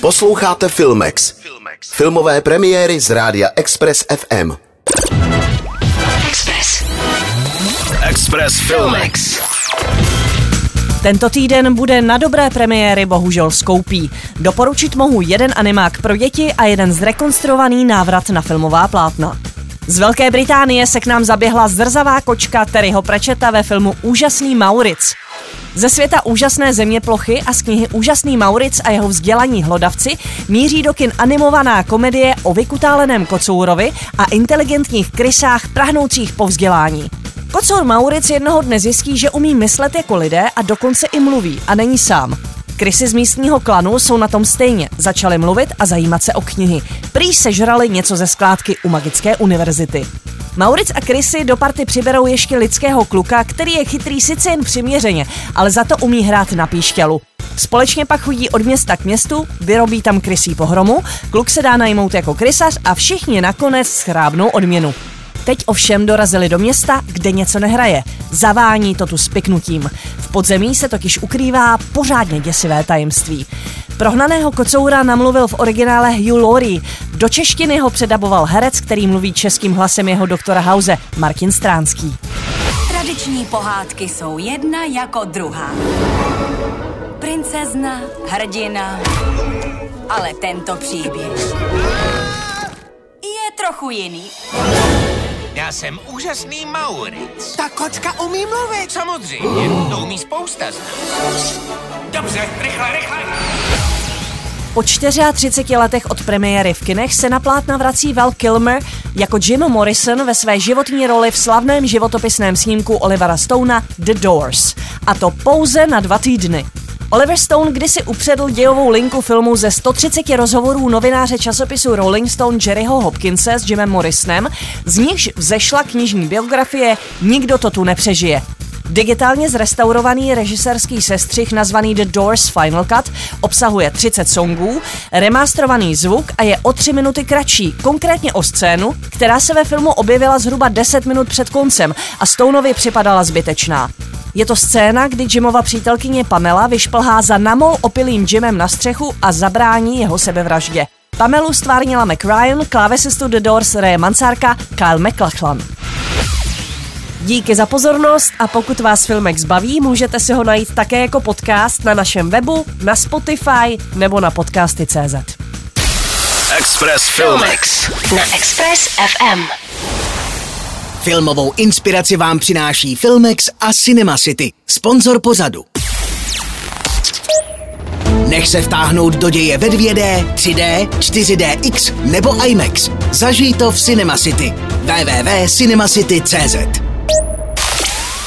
Posloucháte Filmex. Filmové premiéry z rádia Express FM. Express. Express Filmex. Tento týden bude na dobré premiéry bohužel skoupí. Doporučit mohu jeden animák pro děti a jeden zrekonstruovaný návrat na filmová plátna. Z Velké Británie se k nám zaběhla zrzavá kočka Terryho Prečeta ve filmu Úžasný Mauric. Ze světa úžasné zeměplochy a z knihy Úžasný Mauric a jeho vzdělaní hlodavci míří do kin animovaná komedie o vykutáleném kocourovi a inteligentních krysách prahnoucích po vzdělání. Kocour Mauric jednoho dne zjistí, že umí myslet jako lidé a dokonce i mluví a není sám. Krysy z místního klanu jsou na tom stejně. Začaly mluvit a zajímat se o knihy. Prý sežrali něco ze skládky u Magické univerzity. Mauric a Krysy do party přiberou ještě lidského kluka, který je chytrý sice jen přiměřeně, ale za to umí hrát na píšťalu. Společně pak chodí od města k městu, vyrobí tam krysí pohromu, kluk se dá najmout jako krysař a všichni nakonec schrábnou odměnu. Teď ovšem dorazili do města, kde něco nehraje. Zavání to tu spiknutím. V podzemí se totiž ukrývá pořádně děsivé tajemství. Prohnaného kocoura namluvil v originále Hugh Laurie. Do češtiny ho předaboval herec, který mluví českým hlasem jeho doktora Hause, Martin Stránský. Tradiční pohádky jsou jedna jako druhá. Princezna, hrdina, ale tento příběh je trochu jiný. Já jsem úžasný Mauric. Ta kočka umí mluvit. Samozřejmě, to umí spousta z nás. Dobře, rychle, rychle. Po 34 letech od premiéry v kinech se na plátna vrací Val Kilmer jako Jim Morrison ve své životní roli v slavném životopisném snímku Olivera Stona The Doors. A to pouze na dva týdny. Oliver Stone kdysi upředl dějovou linku filmu ze 130 rozhovorů novináře časopisu Rolling Stone Jerryho Hopkinse s Jimem Morrisonem, z nichž vzešla knižní biografie Nikdo to tu nepřežije. Digitálně zrestaurovaný režisérský sestřih nazvaný The Doors Final Cut obsahuje 30 songů, remasterovaný zvuk a je o 3 minuty kratší, konkrétně o scénu, která se ve filmu objevila zhruba 10 minut před koncem a Stoneovi připadala zbytečná. Je to scéna, kdy Jimova přítelkyně Pamela vyšplhá za namol opilým Jimem na střechu a zabrání jeho sebevraždě. Pamelu stvárnila McRyan, klávesistu The Doors Ray Mansárka, Kyle McLachlan. Díky za pozornost a pokud vás Filmex baví, můžete si ho najít také jako podcast na našem webu, na Spotify nebo na podcasty.cz. Express Filmex. Na Express FM. Filmovou inspiraci vám přináší Filmex a Cinema City, sponzor pozadu. Nech se vtáhnout do děje ve 2D, 3D, 4DX nebo IMAX. Zažij to v Cinema City. www.cinemacity.cz